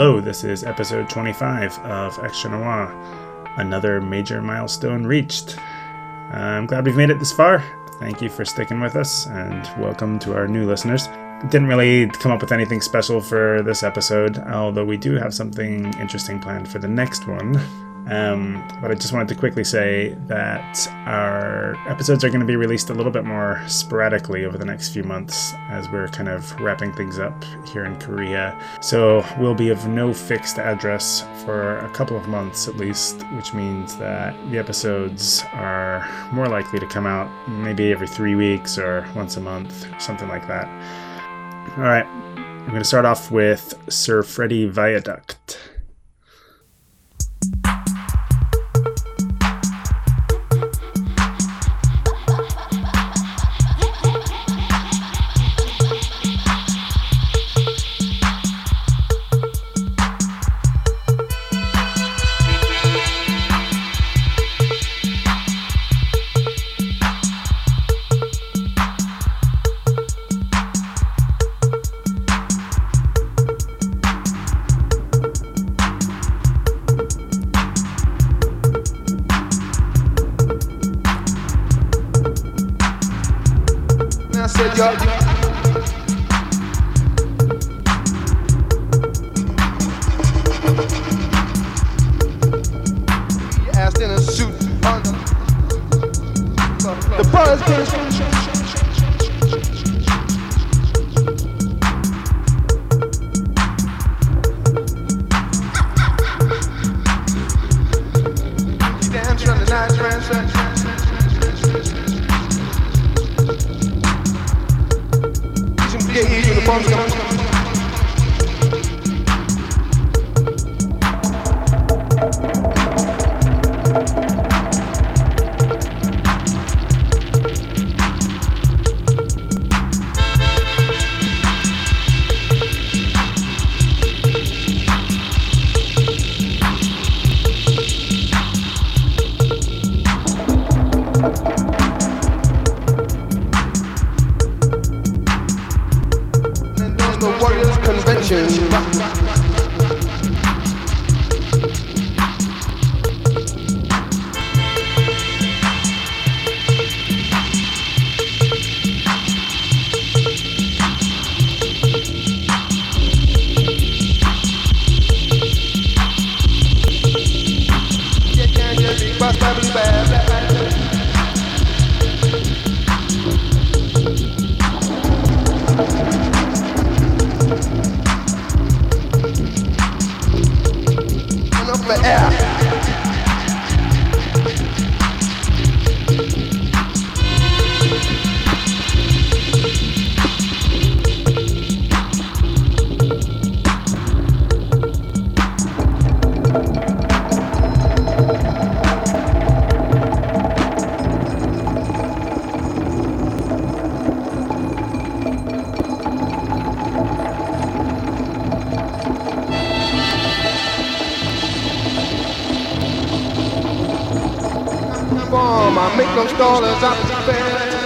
Hello, this is episode 25 of Extra Noir. Another major milestone reached. I'm glad we've made it this far. Thank you for sticking with us, and welcome to our new listeners. Didn't really come up with anything special for this episode, although we do have something interesting planned for the next one. Um, but I just wanted to quickly say that our episodes are going to be released a little bit more sporadically over the next few months as we're kind of wrapping things up here in Korea. So we'll be of no fixed address for a couple of months at least, which means that the episodes are more likely to come out maybe every three weeks or once a month, something like that. All right, I'm going to start off with Sir Freddy Viaduct. I make stallers out of the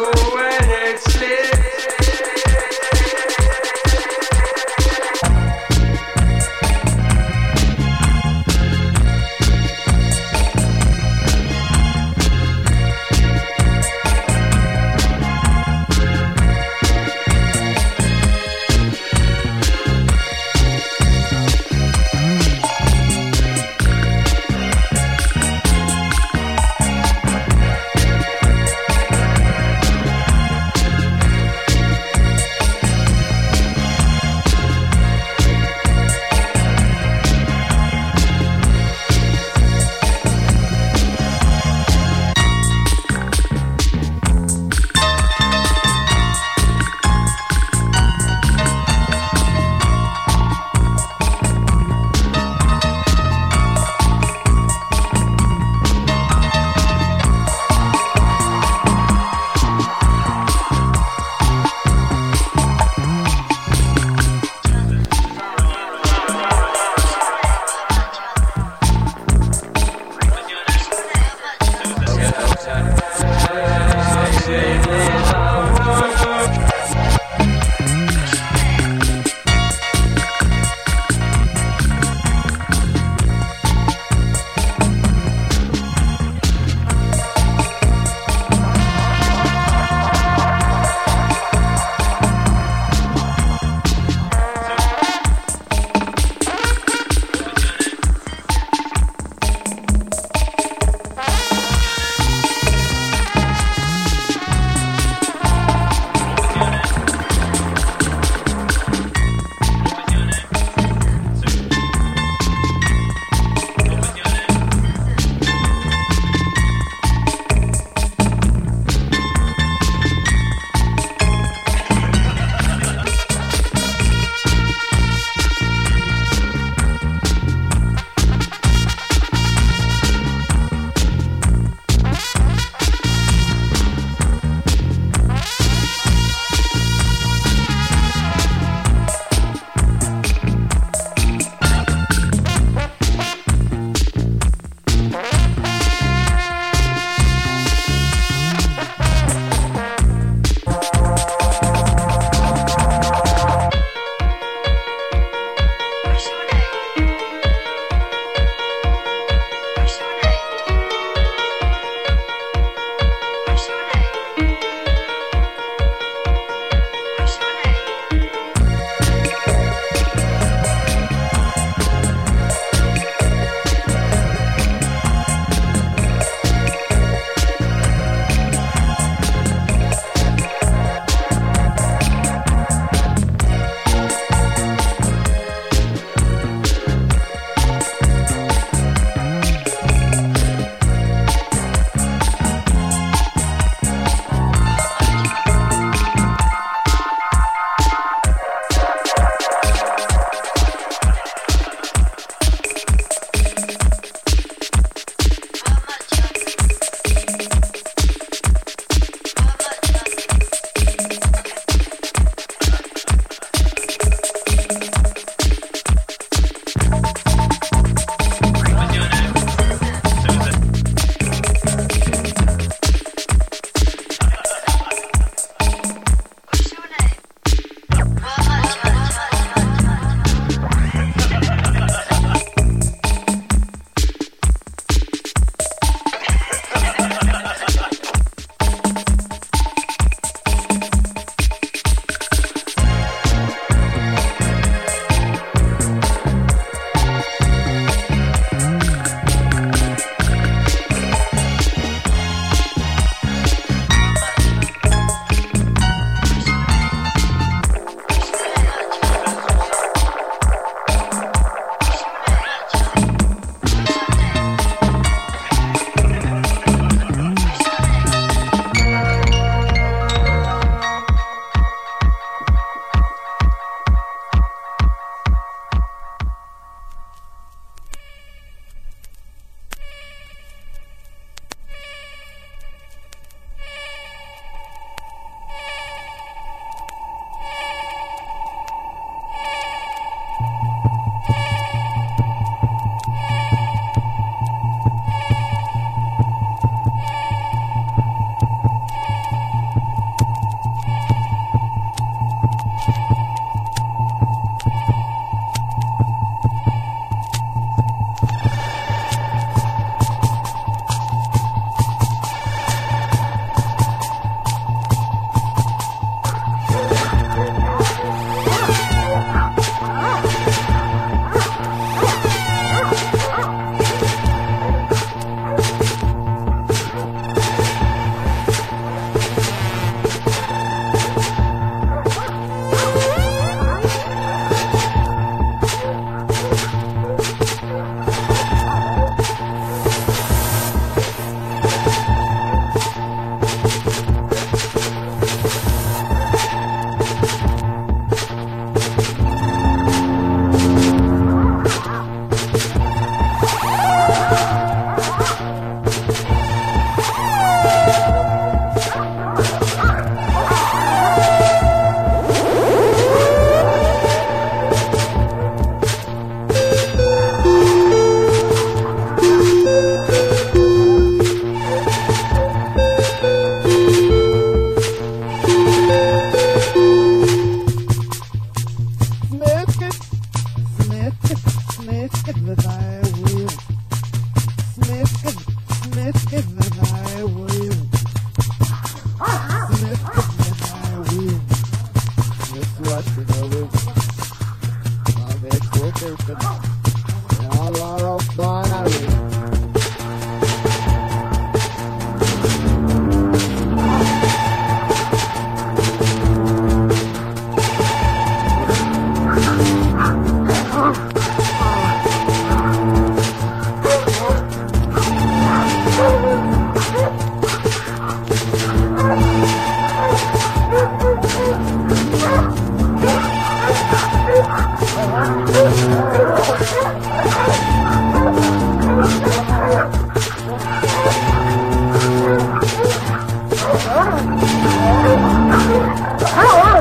go.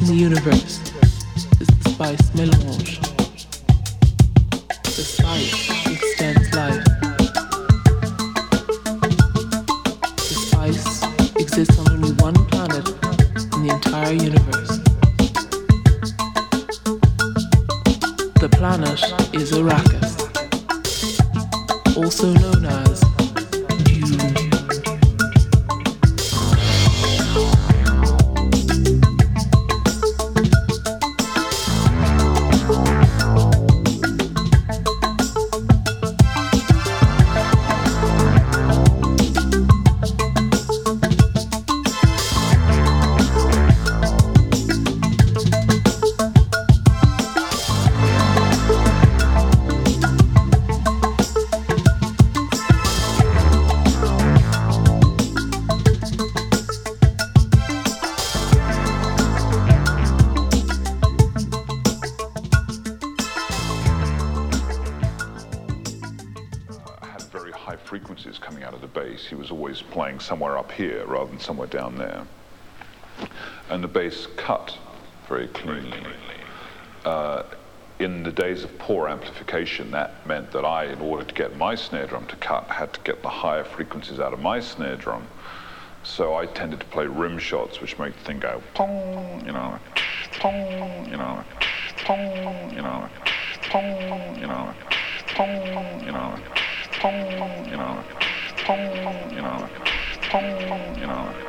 in the universe He was always playing somewhere up here rather than somewhere down there. And the bass cut very cleanly. Uh, in the days of poor amplification, that meant that I, in order to get my snare drum to cut, had to get the higher frequencies out of my snare drum. So I tended to play rim shots, which make the thing go you know, you know, you know, you know, you know, you know, you know, you know.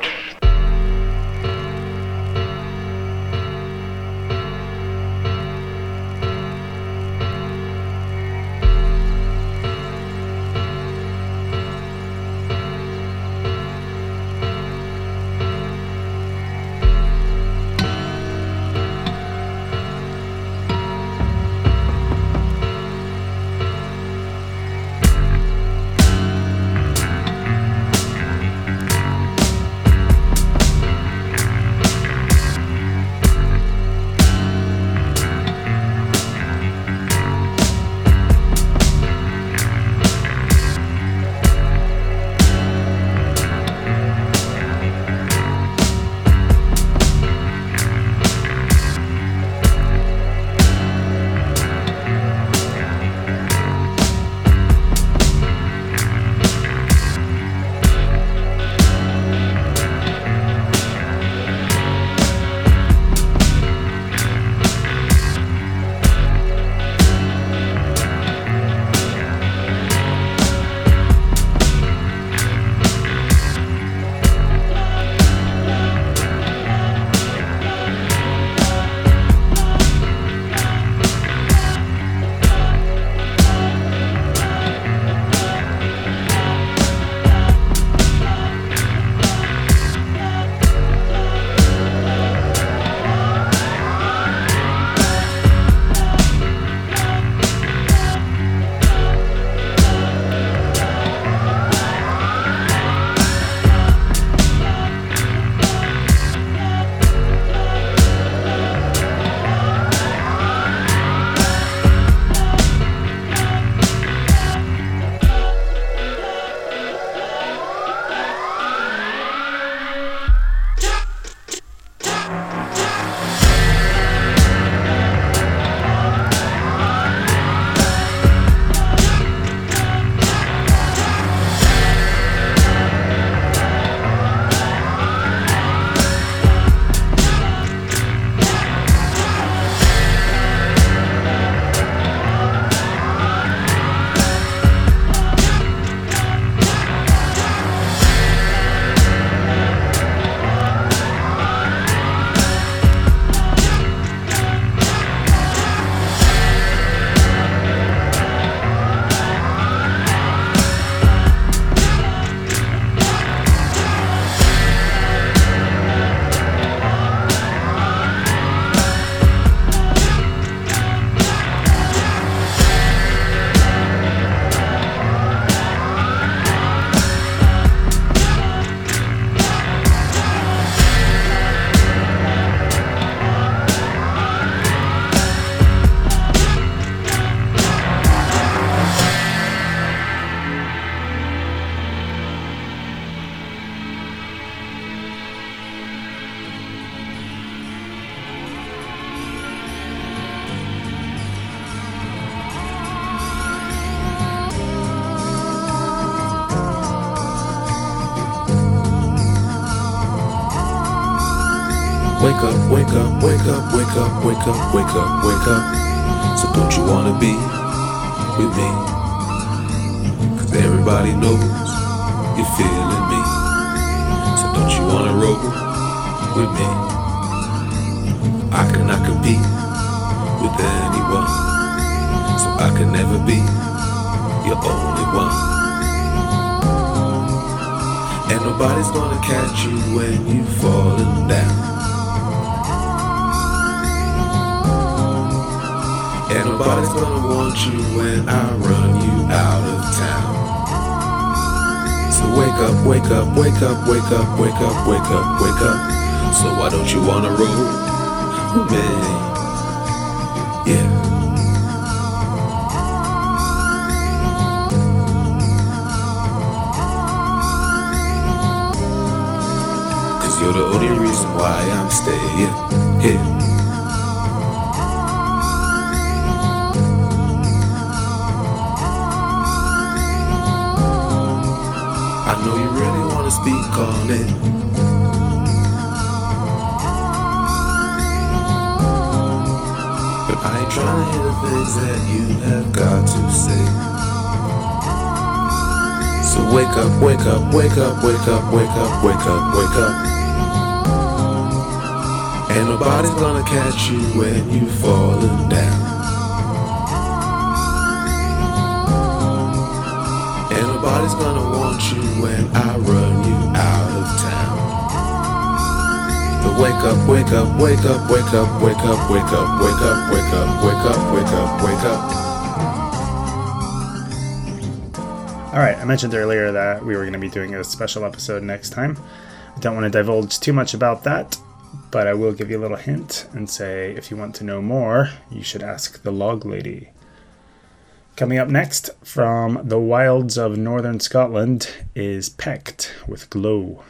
Wake up, wake up, wake up. So don't you wanna be with me? Cause everybody knows you're feeling me. So don't you wanna roll with me? I cannot compete with anyone. So I can never be your only one. And nobody's gonna catch you when you're falling down. Nobody's gonna want you when I run you out of town. So wake up, wake up, wake up, wake up, wake up, wake up, wake up. So why don't you wanna roll with me? Yeah. Cause you're the only reason why I'm staying here. But I ain't trying to the things that you have got to say. So wake up, wake up, wake up, wake up, wake up, wake up, wake up. Ain't nobody's gonna catch you when you falling down. And nobody's gonna want you when I run wake up, wake up, wake up, wake up, wake up, wake up, wake up, wake up, wake up, wake up, wake up. All right, I mentioned earlier that we were going to be doing a special episode next time. I don't want to divulge too much about that, but I will give you a little hint and say if you want to know more, you should ask the Log Lady. Coming up next from the wilds of northern Scotland is Pecht with Glow.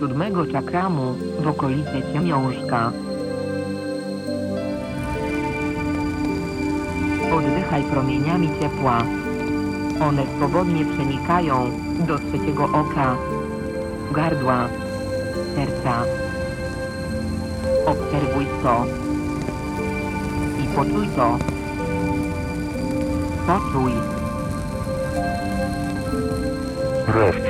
Siódmego czakramu w okolicy ciemiążka. Oddychaj promieniami ciepła. One swobodnie przenikają do trzeciego oka, gardła, serca. Obserwuj to i poczuj to. Poczuj. Jestem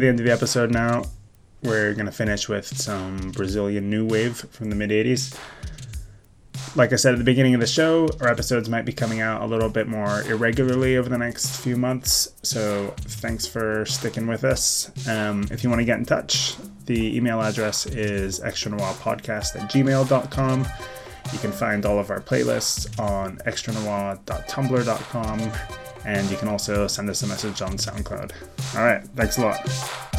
the end of the episode now. We're going to finish with some Brazilian new wave from the mid 80s. Like I said at the beginning of the show, our episodes might be coming out a little bit more irregularly over the next few months. So thanks for sticking with us. Um, if you want to get in touch, the email address is extra noir podcast at gmail.com. You can find all of our playlists on extranoir.tumblr.com and you can also send us a message on SoundCloud. All right, thanks a lot.